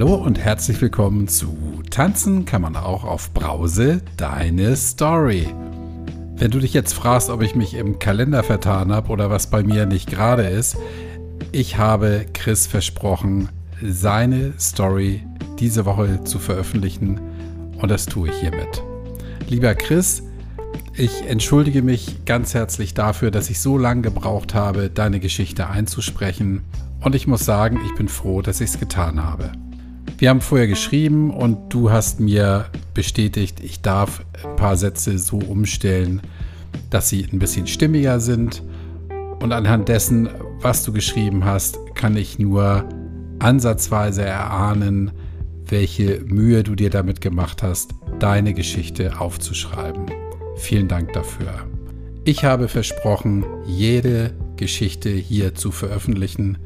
Hallo und herzlich willkommen zu Tanzen kann man auch auf Brause, deine Story. Wenn du dich jetzt fragst, ob ich mich im Kalender vertan habe oder was bei mir nicht gerade ist, ich habe Chris versprochen, seine Story diese Woche zu veröffentlichen und das tue ich hiermit. Lieber Chris, ich entschuldige mich ganz herzlich dafür, dass ich so lange gebraucht habe, deine Geschichte einzusprechen. Und ich muss sagen, ich bin froh, dass ich es getan habe. Wir haben vorher geschrieben und du hast mir bestätigt, ich darf ein paar Sätze so umstellen, dass sie ein bisschen stimmiger sind. Und anhand dessen, was du geschrieben hast, kann ich nur ansatzweise erahnen, welche Mühe du dir damit gemacht hast, deine Geschichte aufzuschreiben. Vielen Dank dafür. Ich habe versprochen, jede Geschichte hier zu veröffentlichen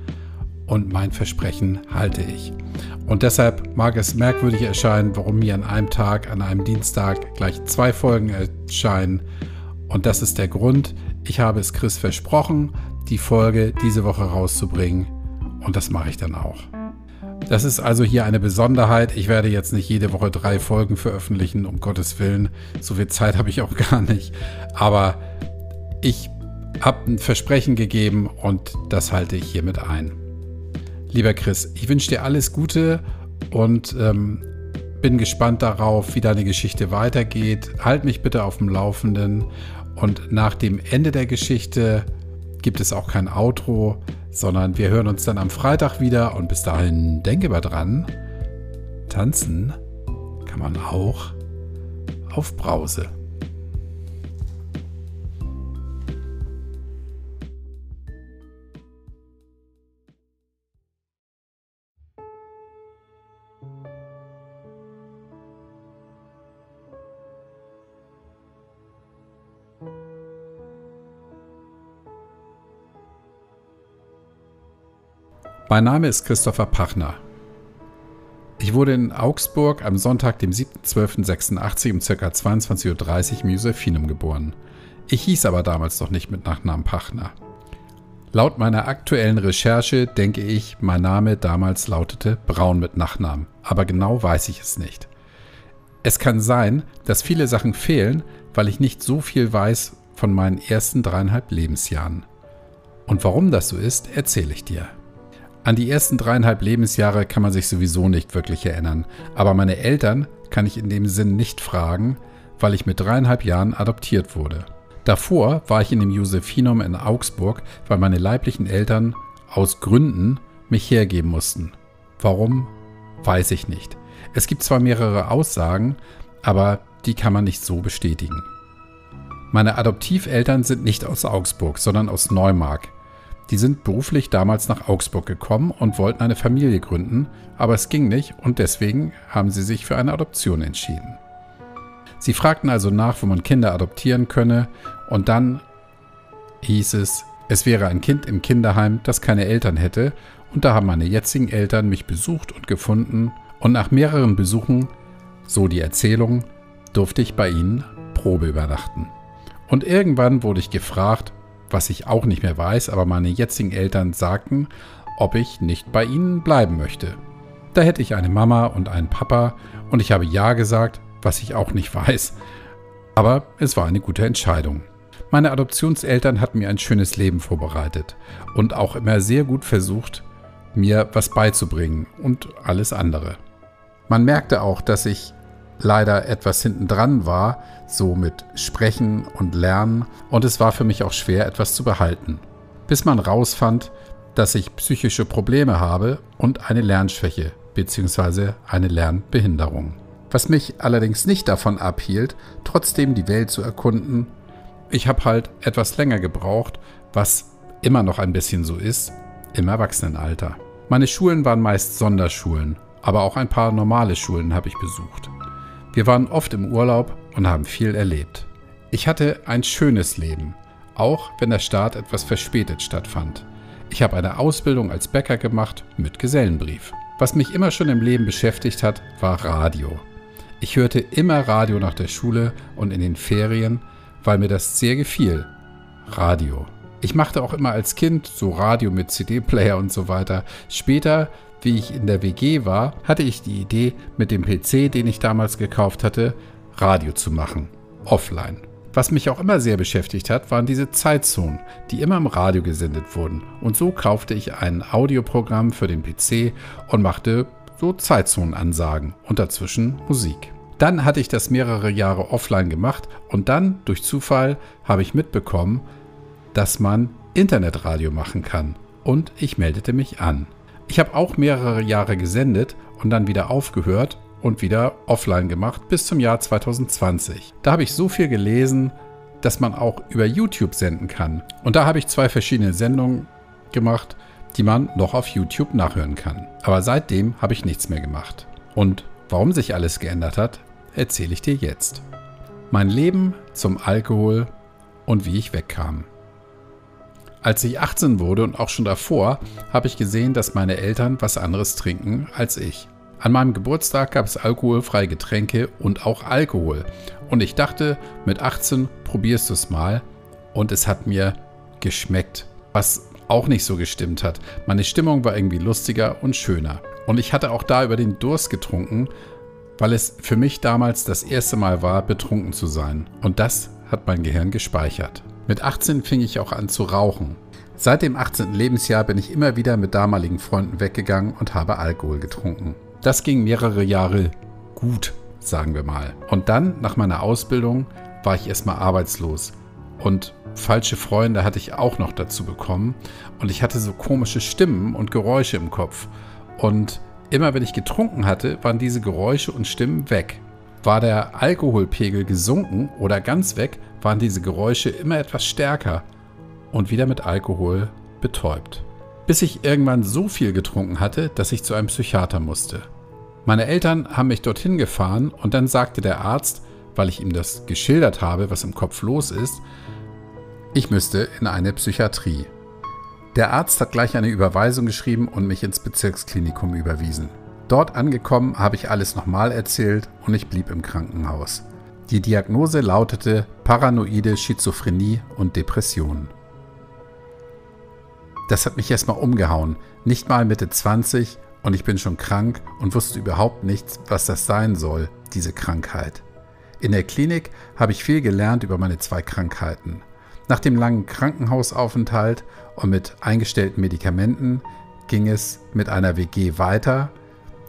und mein Versprechen halte ich. Und deshalb mag es merkwürdig erscheinen, warum mir an einem Tag, an einem Dienstag gleich zwei Folgen erscheinen. Und das ist der Grund. Ich habe es Chris versprochen, die Folge diese Woche rauszubringen. Und das mache ich dann auch. Das ist also hier eine Besonderheit. Ich werde jetzt nicht jede Woche drei Folgen veröffentlichen, um Gottes Willen. So viel Zeit habe ich auch gar nicht. Aber ich habe ein Versprechen gegeben und das halte ich hiermit ein. Lieber Chris, ich wünsche dir alles Gute und ähm, bin gespannt darauf, wie deine Geschichte weitergeht. Halt mich bitte auf dem Laufenden. Und nach dem Ende der Geschichte gibt es auch kein Outro, sondern wir hören uns dann am Freitag wieder. Und bis dahin denke mal dran, tanzen kann man auch auf Brause. Mein Name ist Christopher Pachner. Ich wurde in Augsburg am Sonntag, dem 7.12.86 um ca. 22.30 Uhr im Josephinum geboren. Ich hieß aber damals noch nicht mit Nachnamen Pachner. Laut meiner aktuellen Recherche denke ich, mein Name damals lautete Braun mit Nachnamen, aber genau weiß ich es nicht. Es kann sein, dass viele Sachen fehlen, weil ich nicht so viel weiß von meinen ersten dreieinhalb Lebensjahren. Und warum das so ist, erzähle ich dir. An die ersten dreieinhalb Lebensjahre kann man sich sowieso nicht wirklich erinnern, aber meine Eltern kann ich in dem Sinn nicht fragen, weil ich mit dreieinhalb Jahren adoptiert wurde. Davor war ich in dem Josephinum in Augsburg, weil meine leiblichen Eltern aus Gründen mich hergeben mussten. Warum? Weiß ich nicht. Es gibt zwar mehrere Aussagen, aber die kann man nicht so bestätigen. Meine Adoptiveltern sind nicht aus Augsburg, sondern aus Neumark. Die sind beruflich damals nach Augsburg gekommen und wollten eine Familie gründen, aber es ging nicht und deswegen haben sie sich für eine Adoption entschieden. Sie fragten also nach, wo man Kinder adoptieren könne und dann hieß es, es wäre ein Kind im Kinderheim, das keine Eltern hätte und da haben meine jetzigen Eltern mich besucht und gefunden und nach mehreren Besuchen, so die Erzählung, durfte ich bei ihnen Probe übernachten. Und irgendwann wurde ich gefragt, was ich auch nicht mehr weiß, aber meine jetzigen Eltern sagten, ob ich nicht bei ihnen bleiben möchte. Da hätte ich eine Mama und einen Papa und ich habe ja gesagt, was ich auch nicht weiß. Aber es war eine gute Entscheidung. Meine Adoptionseltern hatten mir ein schönes Leben vorbereitet und auch immer sehr gut versucht, mir was beizubringen und alles andere. Man merkte auch, dass ich leider etwas hinten dran war, so mit Sprechen und Lernen, und es war für mich auch schwer, etwas zu behalten. Bis man rausfand, dass ich psychische Probleme habe und eine Lernschwäche bzw. eine Lernbehinderung. Was mich allerdings nicht davon abhielt, trotzdem die Welt zu erkunden. Ich habe halt etwas länger gebraucht, was immer noch ein bisschen so ist, im Erwachsenenalter. Meine Schulen waren meist Sonderschulen, aber auch ein paar normale Schulen habe ich besucht. Wir waren oft im Urlaub und haben viel erlebt. Ich hatte ein schönes Leben, auch wenn der Start etwas verspätet stattfand. Ich habe eine Ausbildung als Bäcker gemacht mit Gesellenbrief. Was mich immer schon im Leben beschäftigt hat, war Radio. Ich hörte immer Radio nach der Schule und in den Ferien, weil mir das sehr gefiel. Radio. Ich machte auch immer als Kind so Radio mit CD-Player und so weiter. Später, wie ich in der WG war, hatte ich die Idee, mit dem PC, den ich damals gekauft hatte, Radio zu machen. Offline. Was mich auch immer sehr beschäftigt hat, waren diese Zeitzonen, die immer im Radio gesendet wurden. Und so kaufte ich ein Audioprogramm für den PC und machte so Zeitzonenansagen und dazwischen Musik. Dann hatte ich das mehrere Jahre offline gemacht und dann durch Zufall habe ich mitbekommen, dass man Internetradio machen kann. Und ich meldete mich an. Ich habe auch mehrere Jahre gesendet und dann wieder aufgehört und wieder offline gemacht bis zum Jahr 2020. Da habe ich so viel gelesen, dass man auch über YouTube senden kann. Und da habe ich zwei verschiedene Sendungen gemacht, die man noch auf YouTube nachhören kann. Aber seitdem habe ich nichts mehr gemacht. Und warum sich alles geändert hat, erzähle ich dir jetzt. Mein Leben zum Alkohol und wie ich wegkam. Als ich 18 wurde und auch schon davor, habe ich gesehen, dass meine Eltern was anderes trinken als ich. An meinem Geburtstag gab es alkoholfreie Getränke und auch Alkohol. Und ich dachte, mit 18 probierst du es mal. Und es hat mir geschmeckt. Was auch nicht so gestimmt hat. Meine Stimmung war irgendwie lustiger und schöner. Und ich hatte auch da über den Durst getrunken, weil es für mich damals das erste Mal war, betrunken zu sein. Und das hat mein Gehirn gespeichert. Mit 18 fing ich auch an zu rauchen. Seit dem 18. Lebensjahr bin ich immer wieder mit damaligen Freunden weggegangen und habe Alkohol getrunken. Das ging mehrere Jahre gut, sagen wir mal. Und dann, nach meiner Ausbildung, war ich erstmal arbeitslos. Und falsche Freunde hatte ich auch noch dazu bekommen. Und ich hatte so komische Stimmen und Geräusche im Kopf. Und immer wenn ich getrunken hatte, waren diese Geräusche und Stimmen weg. War der Alkoholpegel gesunken oder ganz weg, waren diese Geräusche immer etwas stärker und wieder mit Alkohol betäubt bis ich irgendwann so viel getrunken hatte, dass ich zu einem Psychiater musste. Meine Eltern haben mich dorthin gefahren und dann sagte der Arzt, weil ich ihm das geschildert habe, was im Kopf los ist, ich müsste in eine Psychiatrie. Der Arzt hat gleich eine Überweisung geschrieben und mich ins Bezirksklinikum überwiesen. Dort angekommen habe ich alles nochmal erzählt und ich blieb im Krankenhaus. Die Diagnose lautete paranoide Schizophrenie und Depression. Das hat mich erstmal umgehauen. Nicht mal Mitte 20 und ich bin schon krank und wusste überhaupt nichts, was das sein soll, diese Krankheit. In der Klinik habe ich viel gelernt über meine zwei Krankheiten. Nach dem langen Krankenhausaufenthalt und mit eingestellten Medikamenten ging es mit einer WG weiter,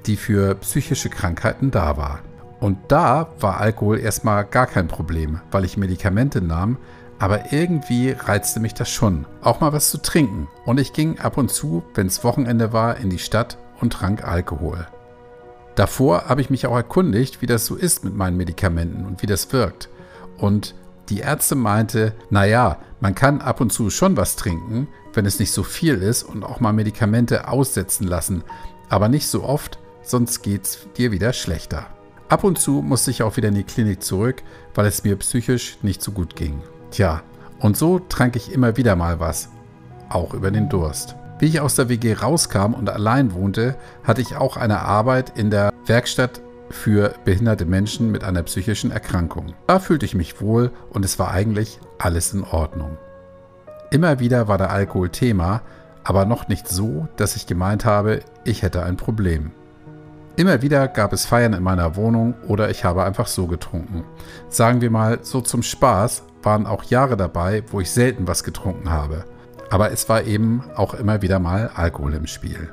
die für psychische Krankheiten da war. Und da war Alkohol erstmal gar kein Problem, weil ich Medikamente nahm, aber irgendwie reizte mich das schon, auch mal was zu trinken. Und ich ging ab und zu, wenn es Wochenende war, in die Stadt und trank Alkohol. Davor habe ich mich auch erkundigt, wie das so ist mit meinen Medikamenten und wie das wirkt. Und die Ärzte meinte, naja, man kann ab und zu schon was trinken, wenn es nicht so viel ist und auch mal Medikamente aussetzen lassen, aber nicht so oft, sonst geht's dir wieder schlechter. Ab und zu musste ich auch wieder in die Klinik zurück, weil es mir psychisch nicht so gut ging. Tja, und so trank ich immer wieder mal was, auch über den Durst. Wie ich aus der WG rauskam und allein wohnte, hatte ich auch eine Arbeit in der Werkstatt für behinderte Menschen mit einer psychischen Erkrankung. Da fühlte ich mich wohl und es war eigentlich alles in Ordnung. Immer wieder war der Alkohol Thema, aber noch nicht so, dass ich gemeint habe, ich hätte ein Problem. Immer wieder gab es Feiern in meiner Wohnung oder ich habe einfach so getrunken. Sagen wir mal so zum Spaß, waren auch Jahre dabei, wo ich selten was getrunken habe. Aber es war eben auch immer wieder mal Alkohol im Spiel.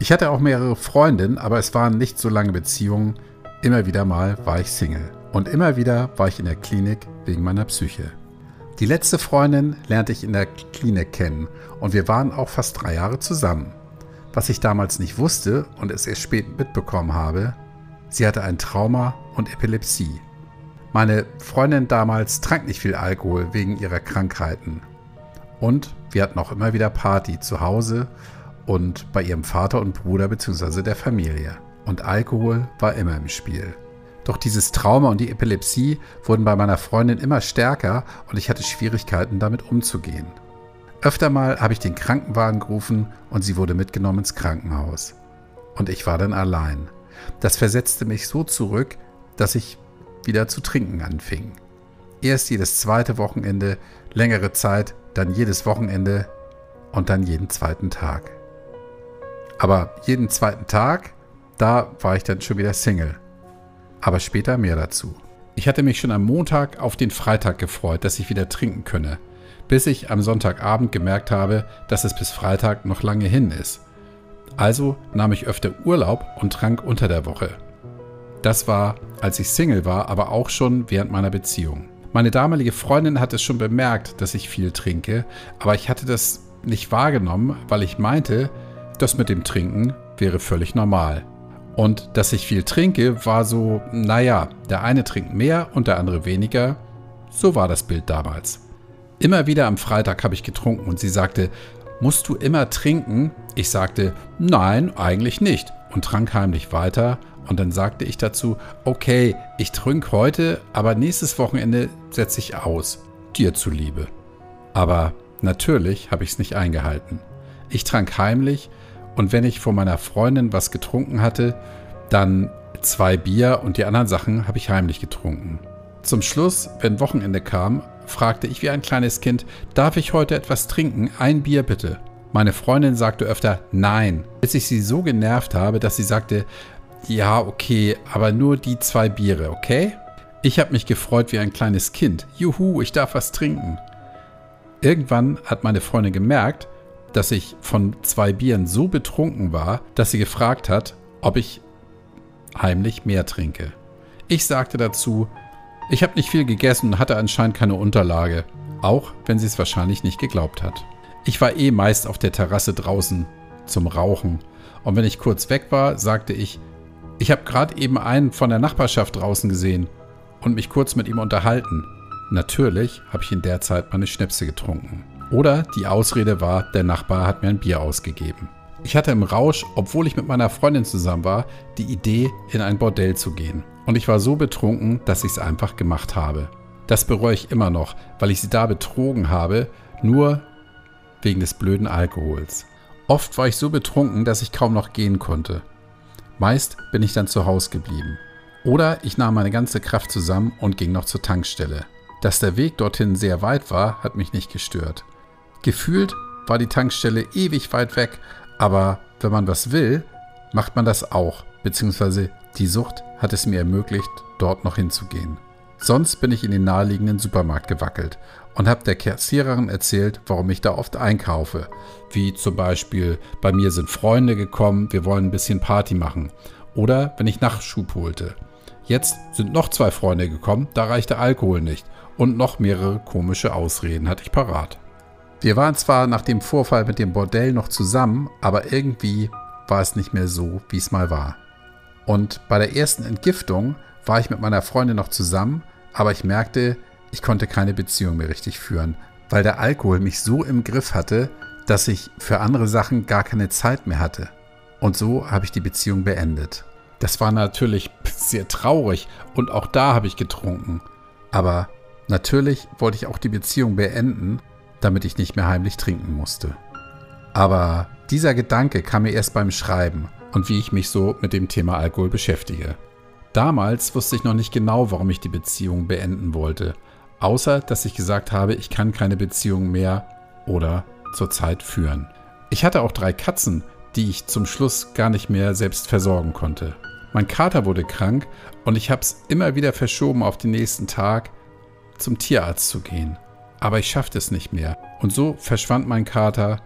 Ich hatte auch mehrere Freundinnen, aber es waren nicht so lange Beziehungen. Immer wieder mal war ich Single. Und immer wieder war ich in der Klinik wegen meiner Psyche. Die letzte Freundin lernte ich in der Klinik kennen und wir waren auch fast drei Jahre zusammen. Was ich damals nicht wusste und es erst spät mitbekommen habe, sie hatte ein Trauma und Epilepsie. Meine Freundin damals trank nicht viel Alkohol wegen ihrer Krankheiten. Und wir hatten auch immer wieder Party zu Hause und bei ihrem Vater und Bruder bzw. der Familie. Und Alkohol war immer im Spiel. Doch dieses Trauma und die Epilepsie wurden bei meiner Freundin immer stärker und ich hatte Schwierigkeiten damit umzugehen. Öfter mal habe ich den Krankenwagen gerufen und sie wurde mitgenommen ins Krankenhaus. Und ich war dann allein. Das versetzte mich so zurück, dass ich wieder zu trinken anfing. Erst jedes zweite Wochenende, längere Zeit dann jedes Wochenende und dann jeden zweiten Tag. Aber jeden zweiten Tag, da war ich dann schon wieder Single. Aber später mehr dazu. Ich hatte mich schon am Montag auf den Freitag gefreut, dass ich wieder trinken könne, bis ich am Sonntagabend gemerkt habe, dass es bis Freitag noch lange hin ist. Also nahm ich öfter Urlaub und trank unter der Woche. Das war, als ich Single war, aber auch schon während meiner Beziehung. Meine damalige Freundin hat es schon bemerkt, dass ich viel trinke, aber ich hatte das nicht wahrgenommen, weil ich meinte, das mit dem Trinken wäre völlig normal. Und dass ich viel trinke, war so, naja, der eine trinkt mehr und der andere weniger. So war das Bild damals. Immer wieder am Freitag habe ich getrunken und sie sagte, musst du immer trinken? Ich sagte, nein, eigentlich nicht und trank heimlich weiter. Und dann sagte ich dazu, okay, ich trinke heute, aber nächstes Wochenende setze ich aus, dir zuliebe. Aber natürlich habe ich es nicht eingehalten. Ich trank heimlich und wenn ich vor meiner Freundin was getrunken hatte, dann zwei Bier und die anderen Sachen habe ich heimlich getrunken. Zum Schluss, wenn Wochenende kam, fragte ich wie ein kleines Kind, darf ich heute etwas trinken? Ein Bier bitte. Meine Freundin sagte öfter Nein, bis ich sie so genervt habe, dass sie sagte, ja, okay, aber nur die zwei Biere, okay? Ich habe mich gefreut wie ein kleines Kind. Juhu, ich darf was trinken. Irgendwann hat meine Freundin gemerkt, dass ich von zwei Bieren so betrunken war, dass sie gefragt hat, ob ich heimlich mehr trinke. Ich sagte dazu, ich habe nicht viel gegessen und hatte anscheinend keine Unterlage, auch wenn sie es wahrscheinlich nicht geglaubt hat. Ich war eh meist auf der Terrasse draußen zum Rauchen und wenn ich kurz weg war, sagte ich, ich habe gerade eben einen von der Nachbarschaft draußen gesehen und mich kurz mit ihm unterhalten. Natürlich habe ich in der Zeit meine Schnäpse getrunken. Oder die Ausrede war, der Nachbar hat mir ein Bier ausgegeben. Ich hatte im Rausch, obwohl ich mit meiner Freundin zusammen war, die Idee, in ein Bordell zu gehen. Und ich war so betrunken, dass ich es einfach gemacht habe. Das bereue ich immer noch, weil ich sie da betrogen habe, nur wegen des blöden Alkohols. Oft war ich so betrunken, dass ich kaum noch gehen konnte. Meist bin ich dann zu Hause geblieben. Oder ich nahm meine ganze Kraft zusammen und ging noch zur Tankstelle. Dass der Weg dorthin sehr weit war, hat mich nicht gestört. Gefühlt war die Tankstelle ewig weit weg, aber wenn man was will, macht man das auch, beziehungsweise die Sucht hat es mir ermöglicht, dort noch hinzugehen. Sonst bin ich in den naheliegenden Supermarkt gewackelt und habe der Kassiererin erzählt, warum ich da oft einkaufe. Wie zum Beispiel, bei mir sind Freunde gekommen, wir wollen ein bisschen Party machen. Oder wenn ich Nachschub holte. Jetzt sind noch zwei Freunde gekommen, da reichte Alkohol nicht. Und noch mehrere komische Ausreden hatte ich parat. Wir waren zwar nach dem Vorfall mit dem Bordell noch zusammen, aber irgendwie war es nicht mehr so, wie es mal war. Und bei der ersten Entgiftung war ich mit meiner Freundin noch zusammen, aber ich merkte, ich konnte keine Beziehung mehr richtig führen, weil der Alkohol mich so im Griff hatte, dass ich für andere Sachen gar keine Zeit mehr hatte. Und so habe ich die Beziehung beendet. Das war natürlich sehr traurig und auch da habe ich getrunken. Aber natürlich wollte ich auch die Beziehung beenden damit ich nicht mehr heimlich trinken musste. Aber dieser Gedanke kam mir erst beim Schreiben und wie ich mich so mit dem Thema Alkohol beschäftige. Damals wusste ich noch nicht genau, warum ich die Beziehung beenden wollte, außer dass ich gesagt habe, ich kann keine Beziehung mehr oder zurzeit führen. Ich hatte auch drei Katzen, die ich zum Schluss gar nicht mehr selbst versorgen konnte. Mein Kater wurde krank und ich habe es immer wieder verschoben auf den nächsten Tag, zum Tierarzt zu gehen aber ich schaffte es nicht mehr. Und so verschwand mein Kater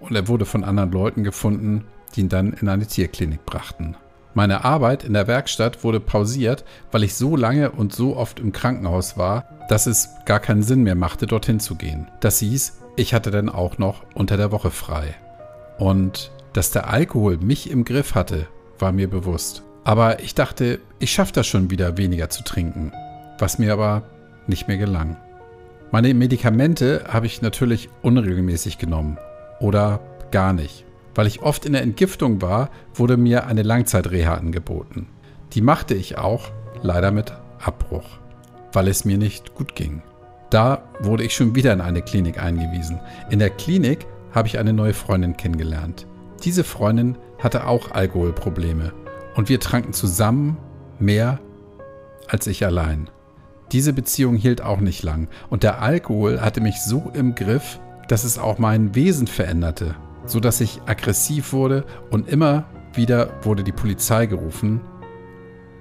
und er wurde von anderen Leuten gefunden, die ihn dann in eine Tierklinik brachten. Meine Arbeit in der Werkstatt wurde pausiert, weil ich so lange und so oft im Krankenhaus war, dass es gar keinen Sinn mehr machte, dorthin zu gehen. Das hieß, ich hatte dann auch noch unter der Woche frei. Und dass der Alkohol mich im Griff hatte, war mir bewusst. Aber ich dachte, ich schaffe das schon wieder weniger zu trinken, was mir aber nicht mehr gelang. Meine Medikamente habe ich natürlich unregelmäßig genommen oder gar nicht. Weil ich oft in der Entgiftung war, wurde mir eine Langzeitreha angeboten. Die machte ich auch, leider mit Abbruch, weil es mir nicht gut ging. Da wurde ich schon wieder in eine Klinik eingewiesen. In der Klinik habe ich eine neue Freundin kennengelernt. Diese Freundin hatte auch Alkoholprobleme und wir tranken zusammen mehr als ich allein. Diese Beziehung hielt auch nicht lang und der Alkohol hatte mich so im Griff, dass es auch mein Wesen veränderte, so dass ich aggressiv wurde und immer wieder wurde die Polizei gerufen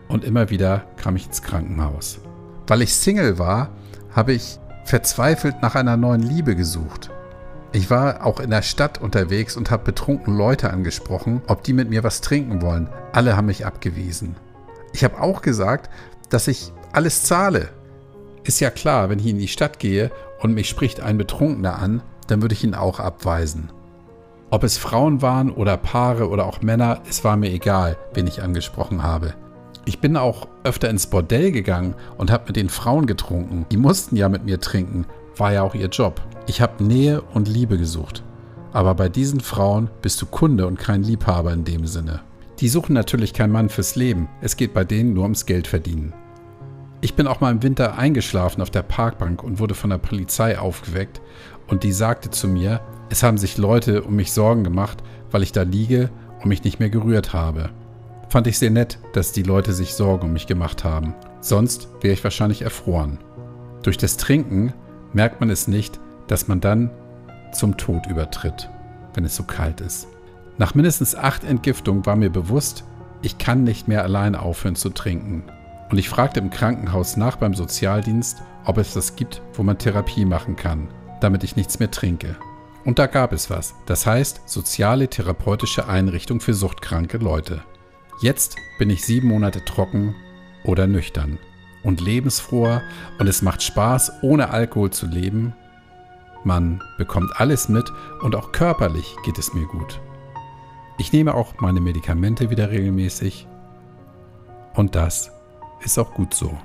und immer wieder kam ich ins Krankenhaus. Weil ich Single war, habe ich verzweifelt nach einer neuen Liebe gesucht. Ich war auch in der Stadt unterwegs und habe betrunken Leute angesprochen, ob die mit mir was trinken wollen. Alle haben mich abgewiesen. Ich habe auch gesagt, dass ich alles zahle. Ist ja klar, wenn ich in die Stadt gehe und mich spricht ein Betrunkener an, dann würde ich ihn auch abweisen. Ob es Frauen waren oder Paare oder auch Männer, es war mir egal, wen ich angesprochen habe. Ich bin auch öfter ins Bordell gegangen und habe mit den Frauen getrunken. Die mussten ja mit mir trinken, war ja auch ihr Job. Ich habe Nähe und Liebe gesucht. Aber bei diesen Frauen bist du Kunde und kein Liebhaber in dem Sinne. Die suchen natürlich keinen Mann fürs Leben. Es geht bei denen nur ums Geld verdienen. Ich bin auch mal im Winter eingeschlafen auf der Parkbank und wurde von der Polizei aufgeweckt und die sagte zu mir, es haben sich Leute um mich Sorgen gemacht, weil ich da liege und mich nicht mehr gerührt habe. Fand ich sehr nett, dass die Leute sich Sorgen um mich gemacht haben. Sonst wäre ich wahrscheinlich erfroren. Durch das Trinken merkt man es nicht, dass man dann zum Tod übertritt, wenn es so kalt ist. Nach mindestens acht Entgiftungen war mir bewusst, ich kann nicht mehr allein aufhören zu trinken. Und ich fragte im Krankenhaus nach beim Sozialdienst, ob es das gibt, wo man Therapie machen kann, damit ich nichts mehr trinke. Und da gab es was. Das heißt soziale therapeutische Einrichtung für suchtkranke Leute. Jetzt bin ich sieben Monate trocken oder nüchtern und lebensfroher und es macht Spaß, ohne Alkohol zu leben. Man bekommt alles mit und auch körperlich geht es mir gut. Ich nehme auch meine Medikamente wieder regelmäßig und das ist auch gut so.